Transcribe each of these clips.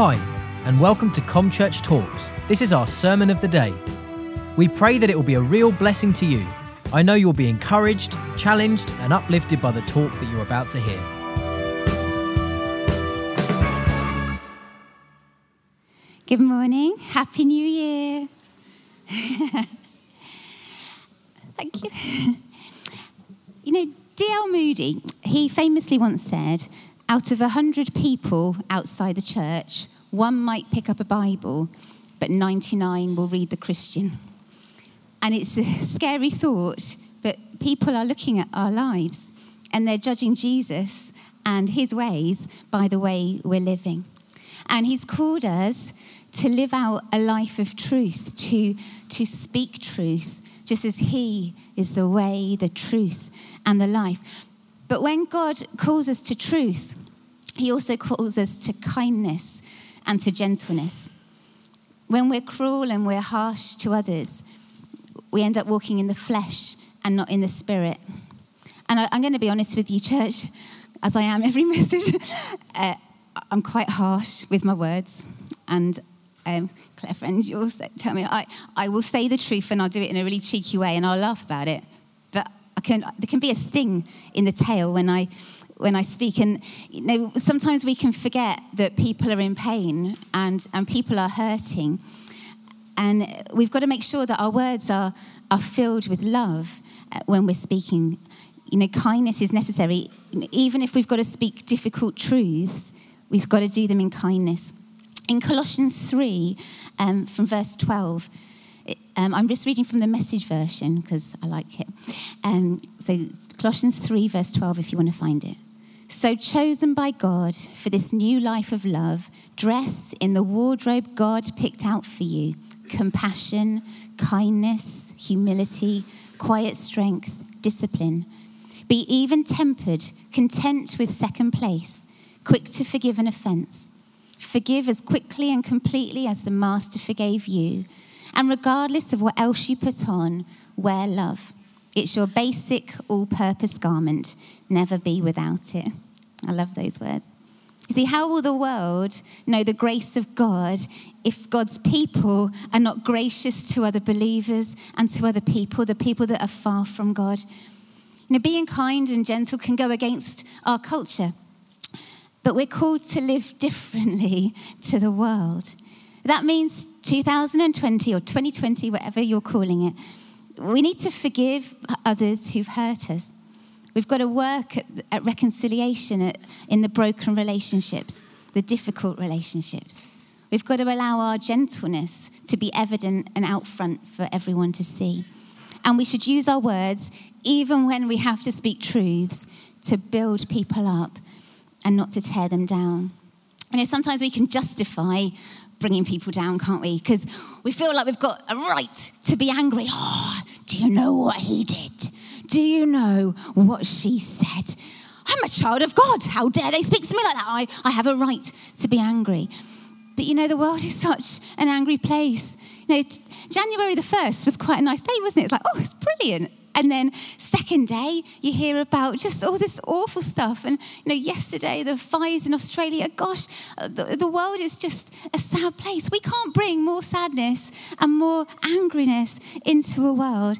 Hi, and welcome to ComChurch Talks. This is our sermon of the day. We pray that it will be a real blessing to you. I know you'll be encouraged, challenged, and uplifted by the talk that you're about to hear. Good morning. Happy New Year. Thank you. You know, D.L. Moody, he famously once said, out of a hundred people outside the church, one might pick up a Bible, but 99 will read the Christian. And it's a scary thought, but people are looking at our lives and they're judging Jesus and his ways by the way we're living. And he's called us to live out a life of truth, to, to speak truth, just as he is the way, the truth, and the life. But when God calls us to truth, he also calls us to kindness and to gentleness. When we're cruel and we're harsh to others, we end up walking in the flesh and not in the spirit. And I, am going to be honest with you, church, as I am every message. Uh, I'm quite harsh with my words. And um, Claire friend, you'll tell me I, I will say the truth and I'll do it in a really cheeky way and I'll laugh about it. But I can, there can be a sting in the tail when I when I speak. And you know, sometimes we can forget that people are in pain and, and people are hurting. And we've got to make sure that our words are, are filled with love uh, when we're speaking. You know, kindness is necessary. Even if we've got to speak difficult truths, we've got to do them in kindness. In Colossians 3, um, from verse 12, it, um, I'm just reading from the message version because I like it. Um, so, Colossians 3, verse 12, if you want to find it. So, chosen by God for this new life of love, dress in the wardrobe God picked out for you compassion, kindness, humility, quiet strength, discipline. Be even tempered, content with second place, quick to forgive an offense. Forgive as quickly and completely as the Master forgave you. And regardless of what else you put on, wear love. It's your basic all purpose garment. Never be without it. I love those words. You see, how will the world know the grace of God if God's people are not gracious to other believers and to other people, the people that are far from God? You know, being kind and gentle can go against our culture, but we're called to live differently to the world. That means 2020 or 2020, whatever you're calling it, we need to forgive others who've hurt us. We've got to work at, at reconciliation at, in the broken relationships, the difficult relationships. We've got to allow our gentleness to be evident and out front for everyone to see. And we should use our words, even when we have to speak truths, to build people up and not to tear them down. You know, sometimes we can justify bringing people down, can't we? Because we feel like we've got a right to be angry. Oh, do you know what he did? Do you know what she said? I'm a child of God. How dare they speak to me like that? I, I have a right to be angry. But you know, the world is such an angry place. You know, January the 1st was quite a nice day, wasn't it? It's like, oh, it's brilliant. And then second day, you hear about just all this awful stuff. And you know, yesterday the fires in Australia. Gosh, the, the world is just a sad place. We can't bring more sadness and more angriness into a world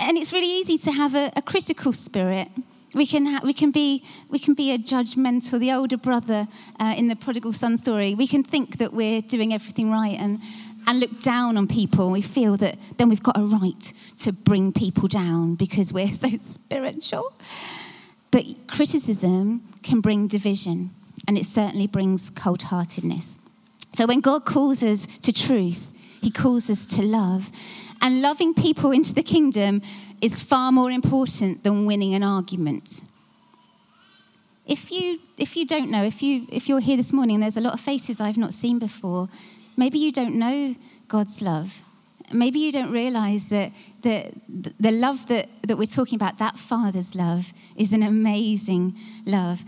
and it's really easy to have a, a critical spirit. We can, ha- we, can be, we can be a judgmental, the older brother uh, in the prodigal son story. We can think that we're doing everything right and, and look down on people. We feel that then we've got a right to bring people down because we're so spiritual. But criticism can bring division, and it certainly brings cold heartedness. So when God calls us to truth, he calls us to love. And loving people into the kingdom is far more important than winning an argument. If you, if you don't know, if, you, if you're here this morning there's a lot of faces I've not seen before, maybe you don't know God's love. Maybe you don't realize that the, the love that, that we're talking about, that Father's love, is an amazing love.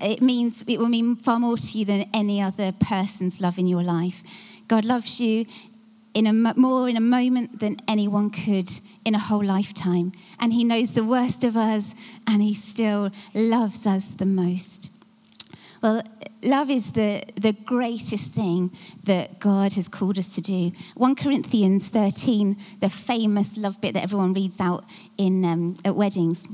It means it will mean far more to you than any other person's love in your life. God loves you in a, more in a moment than anyone could in a whole lifetime. And He knows the worst of us, and He still loves us the most. Well, love is the, the greatest thing that God has called us to do. 1 Corinthians 13, the famous love bit that everyone reads out in, um, at weddings.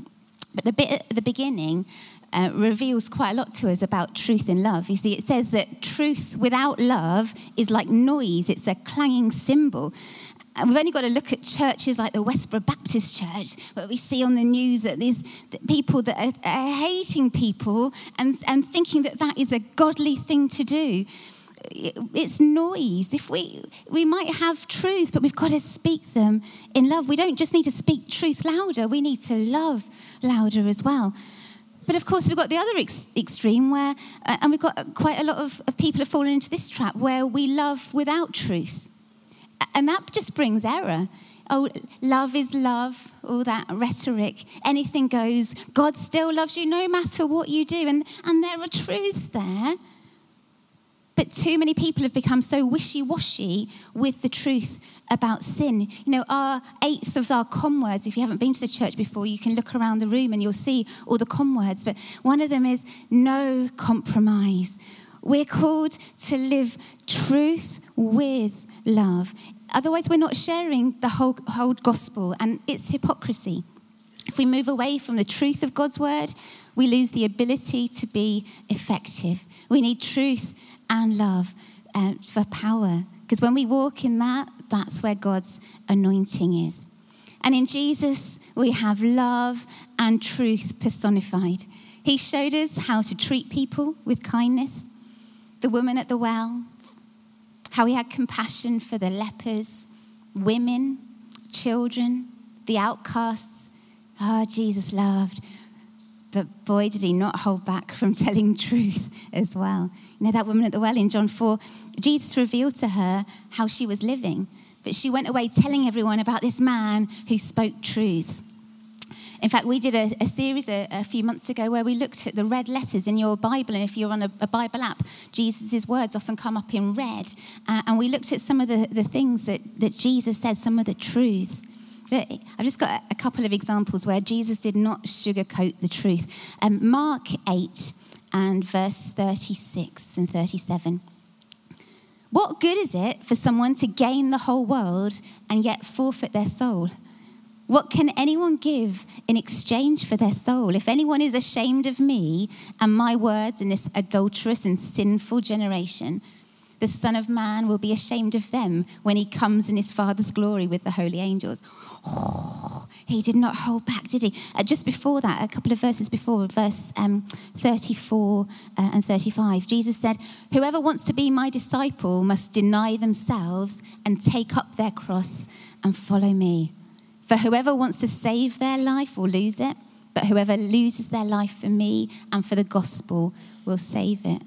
But the bit at the beginning uh, reveals quite a lot to us about truth and love. You see, it says that truth without love is like noise, it's a clanging cymbal. And we've only got to look at churches like the Westboro Baptist Church, where we see on the news that these people that are, are hating people and, and thinking that that is a godly thing to do. It's noise. If we we might have truth, but we've got to speak them in love. We don't just need to speak truth louder. We need to love louder as well. But of course, we've got the other ex- extreme where, uh, and we've got quite a lot of, of people have fallen into this trap where we love without truth. And that just brings error. Oh, love is love, all that rhetoric. Anything goes. God still loves you no matter what you do. And, and there are truths there. But too many people have become so wishy washy with the truth about sin. You know, our eighth of our com words, if you haven't been to the church before, you can look around the room and you'll see all the com words. But one of them is no compromise. We're called to live truth with love. Otherwise, we're not sharing the whole, whole gospel, and it's hypocrisy. If we move away from the truth of God's word, we lose the ability to be effective. We need truth and love uh, for power, because when we walk in that, that's where God's anointing is. And in Jesus, we have love and truth personified. He showed us how to treat people with kindness. The woman at the well, how he had compassion for the lepers, women, children, the outcasts. Ah, oh, Jesus loved. But boy, did he not hold back from telling truth as well. You know, that woman at the well in John 4, Jesus revealed to her how she was living, but she went away telling everyone about this man who spoke truths. In fact, we did a, a series a, a, few months ago where we looked at the red letters in your Bible. And if you're on a, a Bible app, Jesus' words often come up in red. Uh, and we looked at some of the, the things that, that Jesus said, some of the truths. But I've just got a couple of examples where Jesus did not sugarcoat the truth. Um, Mark 8 and verse 36 and 37. What good is it for someone to gain the whole world and yet forfeit their soul? What can anyone give in exchange for their soul? If anyone is ashamed of me and my words in this adulterous and sinful generation, the Son of Man will be ashamed of them when he comes in his Father's glory with the holy angels. Oh, he did not hold back, did he? Uh, just before that, a couple of verses before, verse um, 34 uh, and 35, Jesus said, Whoever wants to be my disciple must deny themselves and take up their cross and follow me. For whoever wants to save their life will lose it, but whoever loses their life for me and for the gospel will save it.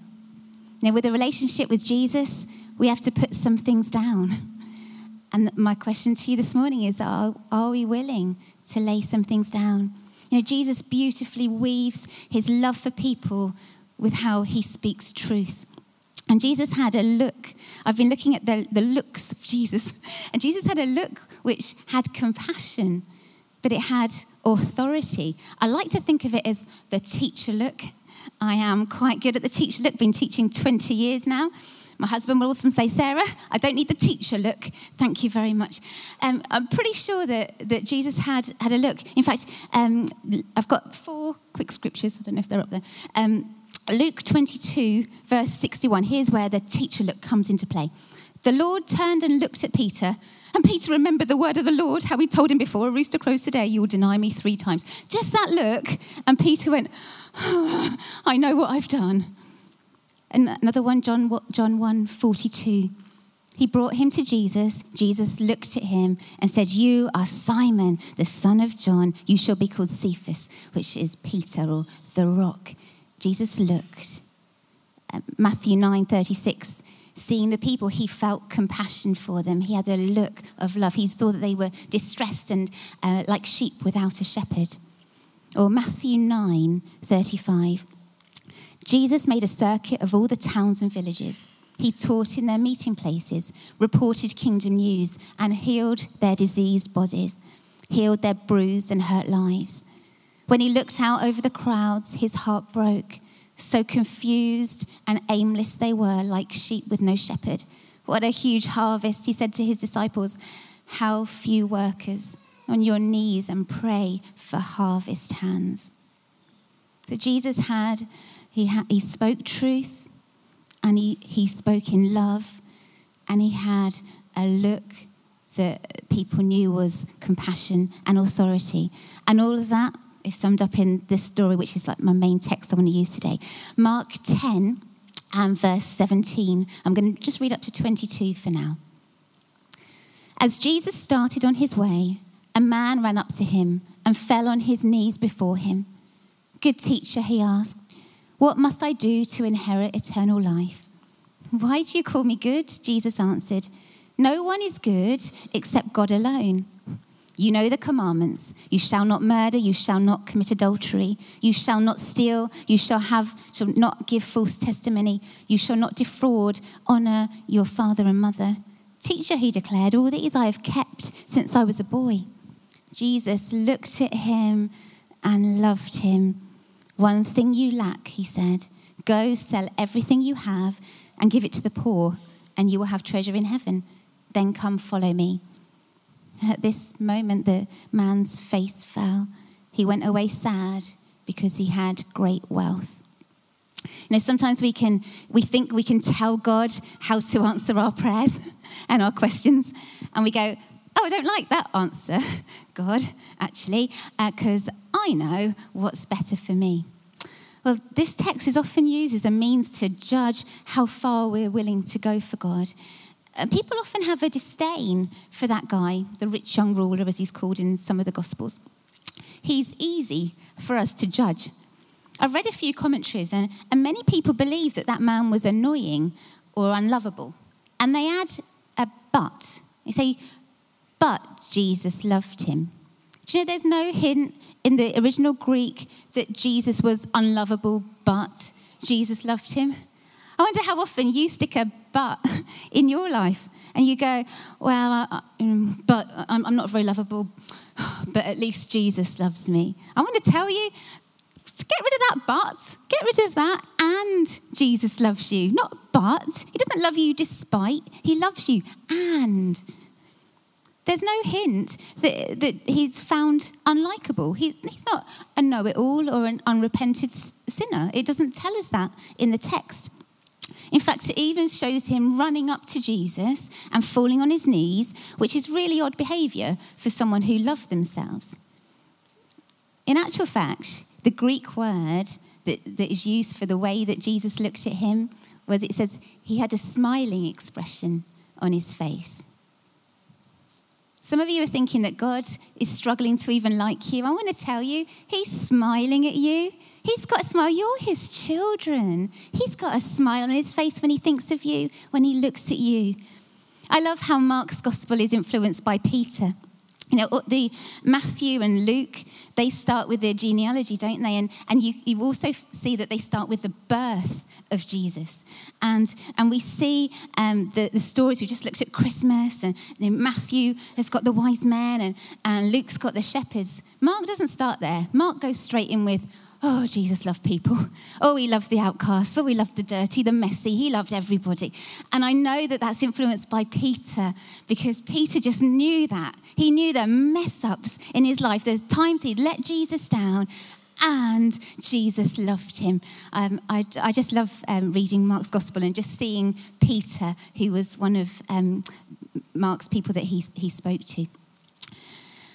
Now, with a relationship with Jesus, we have to put some things down. And my question to you this morning is are, are we willing to lay some things down? You know, Jesus beautifully weaves his love for people with how he speaks truth. And Jesus had a look. I've been looking at the, the looks of Jesus. And Jesus had a look which had compassion, but it had authority. I like to think of it as the teacher look. I am quite good at the teacher look, been teaching 20 years now. My husband will often say, Sarah, I don't need the teacher look. Thank you very much. Um, I'm pretty sure that, that Jesus had, had a look. In fact, um, I've got four quick scriptures. I don't know if they're up there. Um, Luke 22, verse 61. Here's where the teacher look comes into play. The Lord turned and looked at Peter, and Peter remembered the word of the Lord, how he told him before, a rooster crows today, you will deny me three times. Just that look, and Peter went, oh, I know what I've done. And another one, John, John 1, 42. He brought him to Jesus. Jesus looked at him and said, You are Simon, the son of John. You shall be called Cephas, which is Peter or the rock. Jesus looked. Matthew 9 36, seeing the people, he felt compassion for them. He had a look of love. He saw that they were distressed and uh, like sheep without a shepherd. Or Matthew 9 35, Jesus made a circuit of all the towns and villages. He taught in their meeting places, reported kingdom news, and healed their diseased bodies, healed their bruised and hurt lives. When he looked out over the crowds, his heart broke So confused and aimless they were, like sheep with no shepherd. What a huge harvest. He said to his disciples, How few workers on your knees and pray for harvest hands. So Jesus had, he, he spoke truth and he, he spoke in love and he had a look that people knew was compassion and authority. And all of that is summed up in this story, which is like my main text I want to use today. Mark 10 and verse 17. I'm going to just read up to 22 for now. As Jesus started on his way, a man ran up to him and fell on his knees before him. Good teacher, he asked, what must I do to inherit eternal life? Why do you call me good? Jesus answered, No one is good except God alone. You know the commandments. You shall not murder, you shall not commit adultery, you shall not steal, you shall have shall not give false testimony, you shall not defraud, honor your father and mother. Teacher, he declared, all these I have kept since I was a boy. Jesus looked at him and loved him. One thing you lack, he said. Go sell everything you have and give it to the poor, and you will have treasure in heaven. Then come follow me. At this moment, the man's face fell. He went away sad because he had great wealth. You know, sometimes we can we think we can tell God how to answer our prayers and our questions, and we go, "Oh, I don't like that answer, God, actually, because uh, I know what's better for me." Well, this text is often used as a means to judge how far we're willing to go for God. And people often have a disdain for that guy, the rich young ruler, as he's called in some of the Gospels. He's easy for us to judge. I've read a few commentaries, and, and many people believe that that man was annoying or unlovable. And they add a but. They say, but Jesus loved him. Do you know there's no hint in the original Greek that Jesus was unlovable, but Jesus loved him? I wonder how often you stick a but in your life and you go, well, uh, um, but I'm, I'm not very lovable, but at least Jesus loves me. I want to tell you, get rid of that but. Get rid of that and Jesus loves you. Not but. He doesn't love you despite. He loves you and there's no hint that, that he's found unlikable. He, he's not a know it all or an unrepented sinner. It doesn't tell us that in the text. In fact, it even shows him running up to Jesus and falling on his knees, which is really odd behavior for someone who loved themselves. In actual fact, the Greek word that, that is used for the way that Jesus looked at him was it says he had a smiling expression on his face. Some of you are thinking that God is struggling to even like you. I want to tell you, He's smiling at you. He's got a smile. You're His children. He's got a smile on His face when He thinks of you, when He looks at you. I love how Mark's gospel is influenced by Peter. You know, the Matthew and Luke, they start with their genealogy, don't they? And, and you, you also see that they start with the birth of Jesus. And, and we see um, the, the stories, we just looked at Christmas, and Matthew has got the wise men, and, and Luke's got the shepherds. Mark doesn't start there. Mark goes straight in with, Oh, Jesus loved people. Oh, he loved the outcasts. Oh, he loved the dirty, the messy. He loved everybody. And I know that that's influenced by Peter because Peter just knew that. He knew the mess ups in his life. There's times he'd let Jesus down and Jesus loved him. Um, I, I, just love um, reading Mark's gospel and just seeing Peter, who was one of um, Mark's people that he, he spoke to.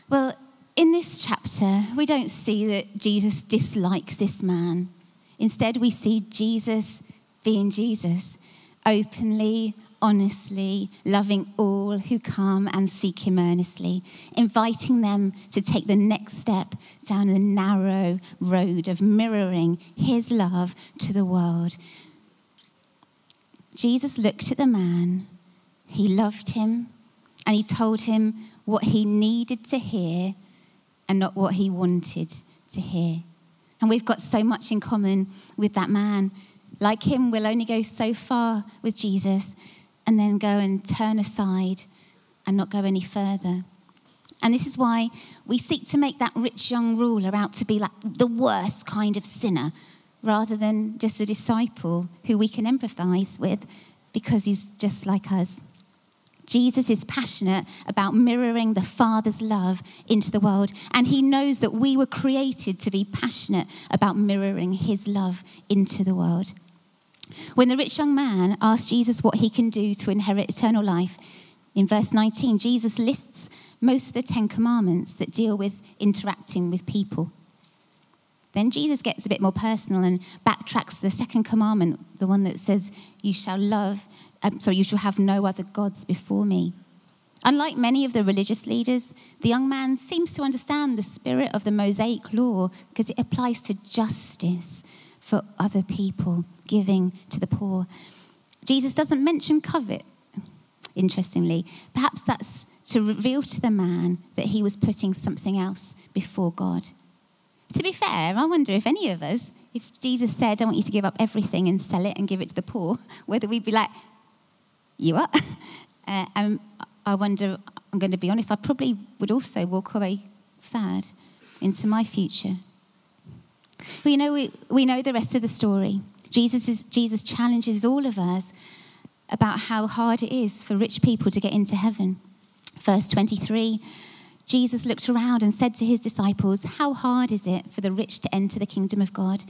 Well, in this chapter, we don't see that Jesus dislikes this man. Instead, we see Jesus being Jesus, openly, honestly, loving all who come and seek him earnestly, inviting them to take the next step down the narrow road of mirroring his love to the world. Jesus looked at the man, he loved him, and he told him what he needed to hear and not what he wanted to hear. And we've got so much in common with that man. Like him, we'll only go so far with Jesus and then go and turn aside and not go any further. And this is why we seek to make that rich young ruler out to be like the worst kind of sinner. rather than just a disciple who we can empathize with because he's just like us. Jesus is passionate about mirroring the Father's love into the world, and he knows that we were created to be passionate about mirroring his love into the world. When the rich young man asked Jesus what he can do to inherit eternal life, in verse 19, Jesus lists most of the Ten Commandments that deal with interacting with people. Then Jesus gets a bit more personal and backtracks to the second commandment, the one that says, You shall love, um, sorry, you shall have no other gods before me. Unlike many of the religious leaders, the young man seems to understand the spirit of the Mosaic law because it applies to justice for other people, giving to the poor. Jesus doesn't mention covet, interestingly. Perhaps that's to reveal to the man that he was putting something else before God. To be fair, I wonder if any of us, if Jesus said, I want you to give up everything and sell it and give it to the poor, whether we'd be like, You are? Uh, and I wonder, I'm going to be honest, I probably would also walk away sad into my future. We know, we, we know the rest of the story. Jesus, is, Jesus challenges all of us about how hard it is for rich people to get into heaven. Verse 23 Jesus looked around and said to his disciples, How hard is it for the rich to enter the kingdom of God?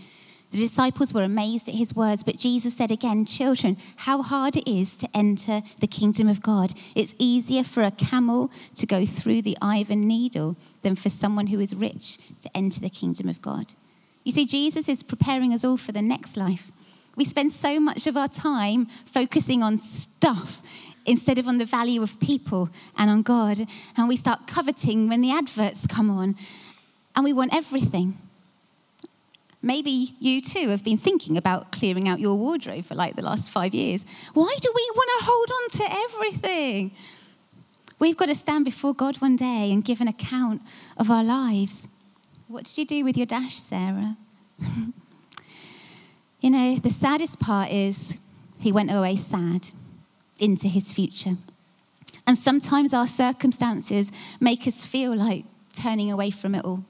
The disciples were amazed at his words, but Jesus said again, Children, how hard it is to enter the kingdom of God. It's easier for a camel to go through the eye of a needle than for someone who is rich to enter the kingdom of God. You see, Jesus is preparing us all for the next life. We spend so much of our time focusing on stuff instead of on the value of people and on God. And we start coveting when the adverts come on and we want everything. Maybe you too have been thinking about clearing out your wardrobe for like the last five years. Why do we want to hold on to everything? We've got to stand before God one day and give an account of our lives. What did you do with your dash, Sarah? you know, the saddest part is he went away sad into his future. And sometimes our circumstances make us feel like turning away from it all.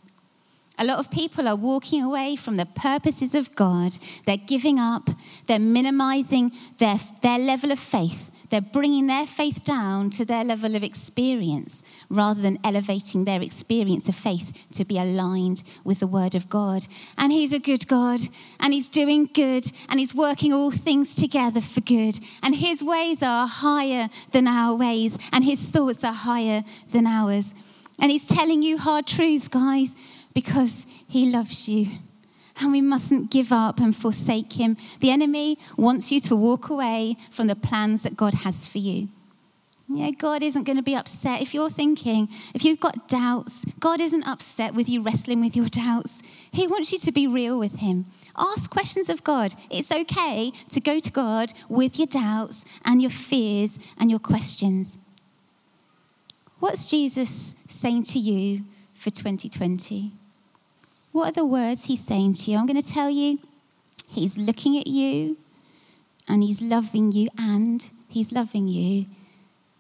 A lot of people are walking away from the purposes of God. They're giving up. They're minimizing their, their level of faith. They're bringing their faith down to their level of experience rather than elevating their experience of faith to be aligned with the Word of God. And He's a good God, and He's doing good, and He's working all things together for good. And His ways are higher than our ways, and His thoughts are higher than ours. And He's telling you hard truths, guys, because He loves you and we mustn't give up and forsake him. The enemy wants you to walk away from the plans that God has for you. Yeah, God isn't going to be upset. If you're thinking, if you've got doubts, God isn't upset with you wrestling with your doubts. He wants you to be real with Him. Ask questions of God. It's okay to go to God with your doubts and your fears and your questions. What's Jesus saying to you for 2020? What are the words He's saying to you? I'm going to tell you, He's looking at you and He's loving you and He's loving you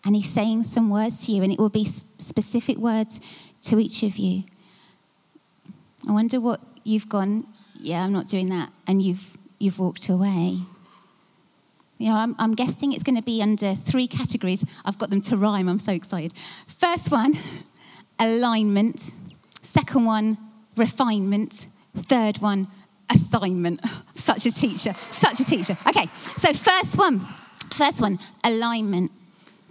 and he's saying some words to you, and it will be specific words to each of you. I wonder what you've gone, yeah, I'm not doing that, and you've, you've walked away. You know, I'm, I'm guessing it's going to be under three categories. I've got them to rhyme, I'm so excited. First one, alignment. Second one, refinement. Third one, assignment. Such a teacher, such a teacher. Okay, so first one, first one, alignment.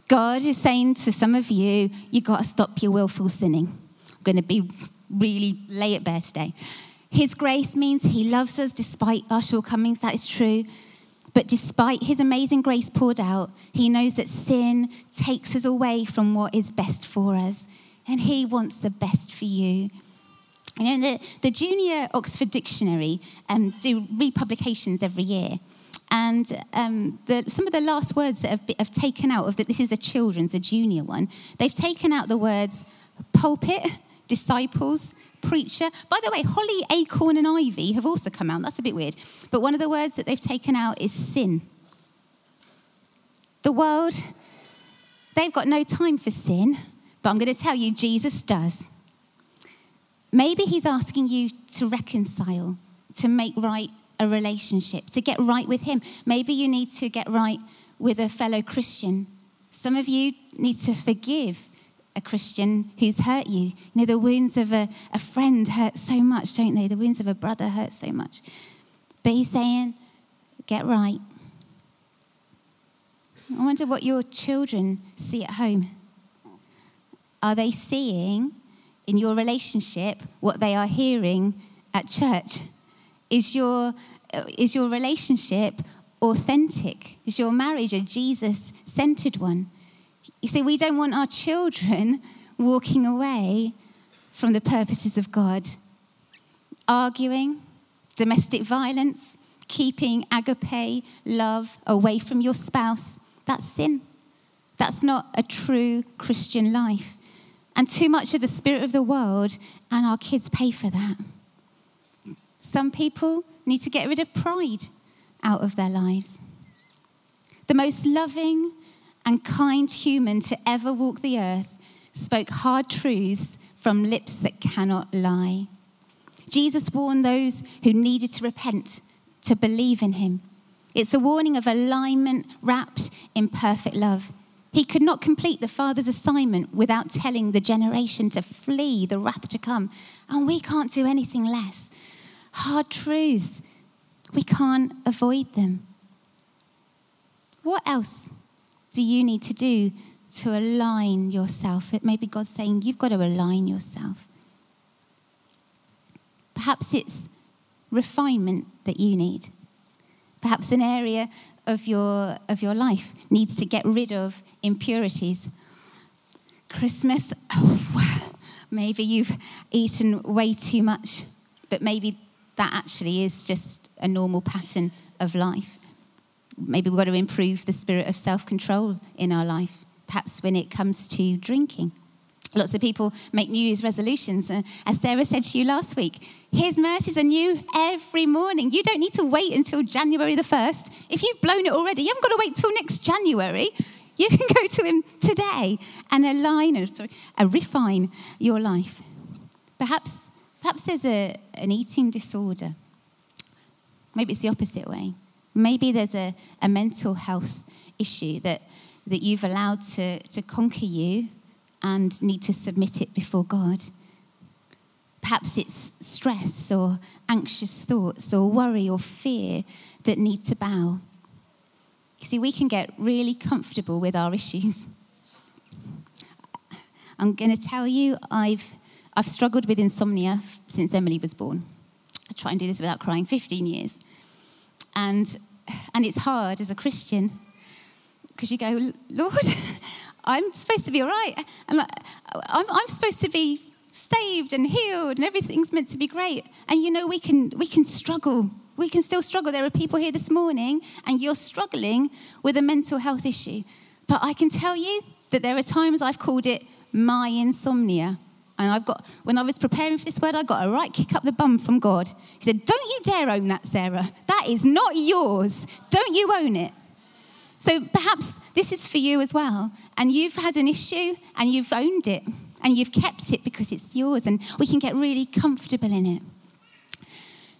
God is saying to some of you, you've got to stop your willful sinning. I'm going to be really lay it bare today. His grace means he loves us despite our shortcomings, that is true. But despite his amazing grace poured out, he knows that sin takes us away from what is best for us. And he wants the best for you. You know, the, the Junior Oxford Dictionary um, do republications every year. And um, the, some of the last words that have, have taken out of that, this is a children's, a junior one, they've taken out the words pulpit, disciples, preacher. By the way, holly, acorn, and ivy have also come out. That's a bit weird. But one of the words that they've taken out is sin. The world, they've got no time for sin, but I'm going to tell you, Jesus does. Maybe he's asking you to reconcile, to make right a relationship, to get right with Him. Maybe you need to get right with a fellow Christian. Some of you need to forgive a Christian who's hurt you. You know, the wounds of a, a friend hurt so much, don't they? The wounds of a brother hurt so much. But he's saying, get right. I wonder what your children see at home. Are they seeing in your relationship what they are hearing at church? Is your, uh, is your relationship authentic? Is your marriage a Jesus centered one? You see, we don't want our children walking away from the purposes of God, arguing, domestic violence, keeping agape love away from your spouse. That's sin. That's not a true Christian life. And too much of the spirit of the world, and our kids pay for that. Some people need to get rid of pride out of their lives. The most loving and kind human to ever walk the earth spoke hard truths from lips that cannot lie. Jesus warned those who needed to repent to believe in him. It's a warning of alignment wrapped in perfect love. He could not complete the Father's assignment without telling the generation to flee the wrath to come. And we can't do anything less. Hard truths, we can't avoid them. What else do you need to do to align yourself? Maybe God's saying you've got to align yourself. Perhaps it's refinement that you need. Perhaps an area of your, of your life needs to get rid of impurities. Christmas, oh, maybe you've eaten way too much, but maybe that actually is just a normal pattern of life. Maybe we've got to improve the spirit of self control in our life, perhaps when it comes to drinking. Lots of people make New Year's resolutions. Uh, as Sarah said to you last week, His mercies are new every morning. You don't need to wait until January the 1st. If you've blown it already, you haven't got to wait till next January. You can go to Him today and align or sorry, uh, refine your life. Perhaps, perhaps there's a, an eating disorder. Maybe it's the opposite way. Maybe there's a, a mental health issue that, that you've allowed to, to conquer you and need to submit it before God. Perhaps it's stress or anxious thoughts or worry or fear that need to bow. See, we can get really comfortable with our issues. I'm going to tell you, I've, I've struggled with insomnia since Emily was born. I try and do this without crying, 15 years. And, and it's hard as a Christian because you go, Lord, I'm supposed to be all right. And I'm, I'm supposed to be saved and healed and everything's meant to be great. And you know, we can, we can struggle. We can still struggle. There are people here this morning and you're struggling with a mental health issue. But I can tell you that there are times I've called it my insomnia. And I've got, when I was preparing for this word, I got a right kick up the bum from God. He said, Don't you dare own that, Sarah. That is not yours. Don't you own it. So perhaps this is for you as well. And you've had an issue and you've owned it and you've kept it because it's yours, and we can get really comfortable in it.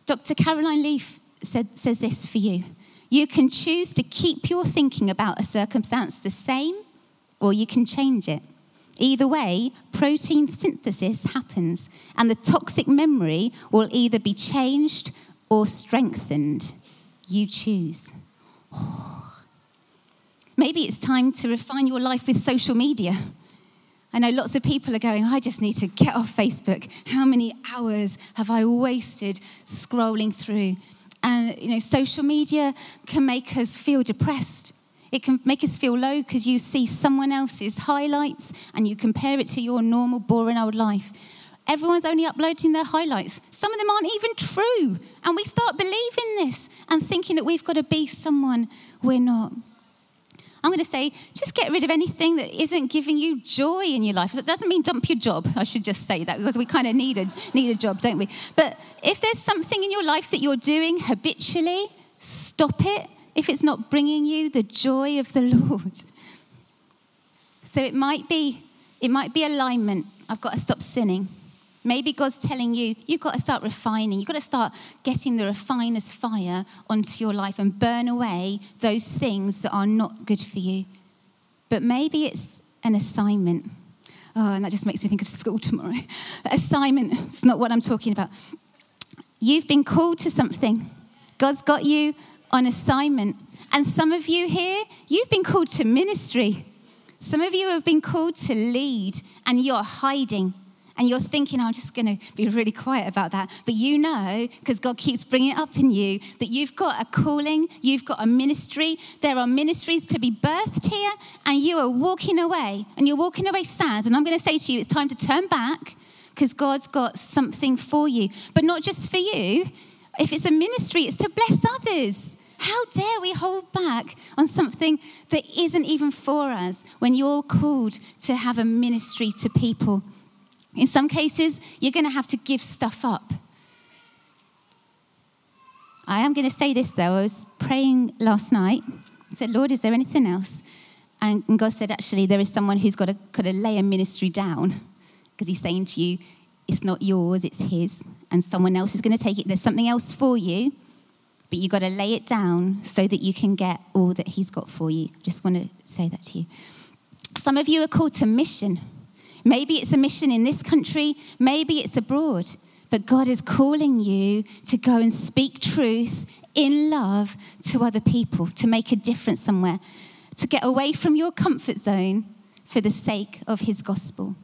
Dr. Caroline Leaf said, says this for you you can choose to keep your thinking about a circumstance the same, or you can change it. Either way, protein synthesis happens, and the toxic memory will either be changed or strengthened. You choose. Oh. Maybe it's time to refine your life with social media. I know lots of people are going, I just need to get off Facebook. How many hours have I wasted scrolling through? And, you know, social media can make us feel depressed. It can make us feel low because you see someone else's highlights and you compare it to your normal, boring old life. Everyone's only uploading their highlights. Some of them aren't even true. And we start believing this and thinking that we've got to be someone we're not. I'm going to say, just get rid of anything that isn't giving you joy in your life. It doesn't mean dump your job. I should just say that because we kind of need a, need a job, don't we? But if there's something in your life that you're doing habitually, stop it if it's not bringing you the joy of the Lord. So it might be, it might be alignment. I've got to stop sinning. Maybe God's telling you, you've got to start refining. You've got to start getting the refiner's fire onto your life and burn away those things that are not good for you. But maybe it's an assignment. Oh, and that just makes me think of school tomorrow. assignment, it's not what I'm talking about. You've been called to something, God's got you on assignment. And some of you here, you've been called to ministry. Some of you have been called to lead, and you're hiding and you're thinking, oh, I'm just going to be really quiet about that. But you know, because God keeps bringing it up in you, that you've got a calling, you've got a ministry. There are ministries to be birthed here, and you are walking away, and you're walking away sad. And I'm going to say to you, it's time to turn back because God's got something for you. But not just for you. If it's a ministry, it's to bless others. How dare we hold back on something that isn't even for us when you're called to have a ministry to people? In some cases, you're going to have to give stuff up. I am going to say this though. I was praying last night. I said, Lord, is there anything else? And God said, actually, there is someone who's got to kind of lay a ministry down because he's saying to you, it's not yours, it's his. And someone else is going to take it. There's something else for you, but you've got to lay it down so that you can get all that he's got for you. Just want to say that to you. Some of you are called to mission. Maybe it's a mission in this country, maybe it's abroad. But God is calling you to go and speak truth in love to other people, to make a difference somewhere, to get away from your comfort zone for the sake of His gospel.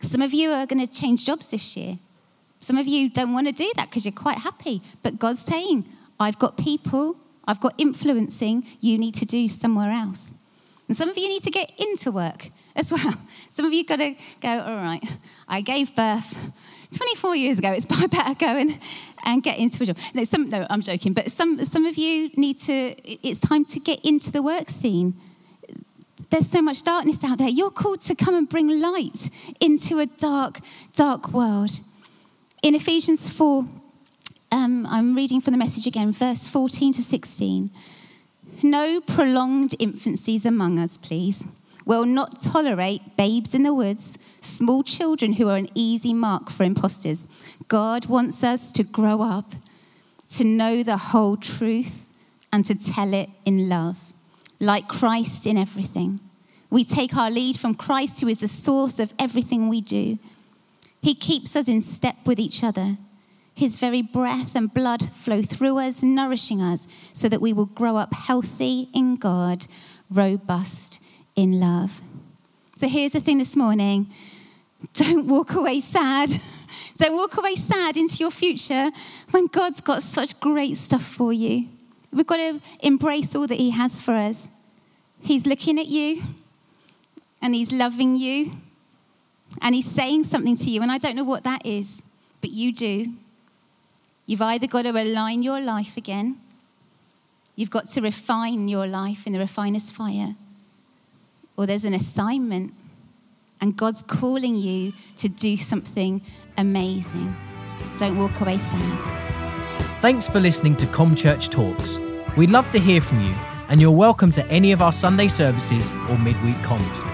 Some of you are going to change jobs this year. Some of you don't want to do that because you're quite happy. But God's saying, I've got people, I've got influencing, you need to do somewhere else. And some of you need to get into work as well. Some of you got to go, all right, I gave birth 24 years ago. It's by better go and, and get into a job. No, some, no, I'm joking. But some, some of you need to, it's time to get into the work scene. There's so much darkness out there. You're called to come and bring light into a dark, dark world. In Ephesians 4, um, I'm reading from the message again, verse 14 to 16. No prolonged infancies among us, please. We'll not tolerate babes in the woods, small children who are an easy mark for imposters. God wants us to grow up, to know the whole truth, and to tell it in love, like Christ in everything. We take our lead from Christ, who is the source of everything we do. He keeps us in step with each other his very breath and blood flow through us, nourishing us, so that we will grow up healthy in God, robust in love. So here's the thing this morning don't walk away sad. Don't walk away sad into your future when God's got such great stuff for you. We've got to embrace all that He has for us. He's looking at you and He's loving you and He's saying something to you. And I don't know what that is, but you do. You've either got to align your life again, you've got to refine your life in the refiner's fire, or there's an assignment, and God's calling you to do something amazing. Don't walk away sad. Thanks for listening to Com Church Talks. We'd love to hear from you, and you're welcome to any of our Sunday services or midweek comms.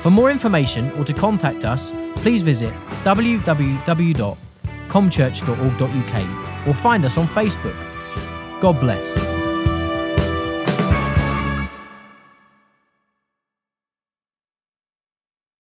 For more information or to contact us, please visit www.comchurch.org.uk or find us on Facebook. God bless.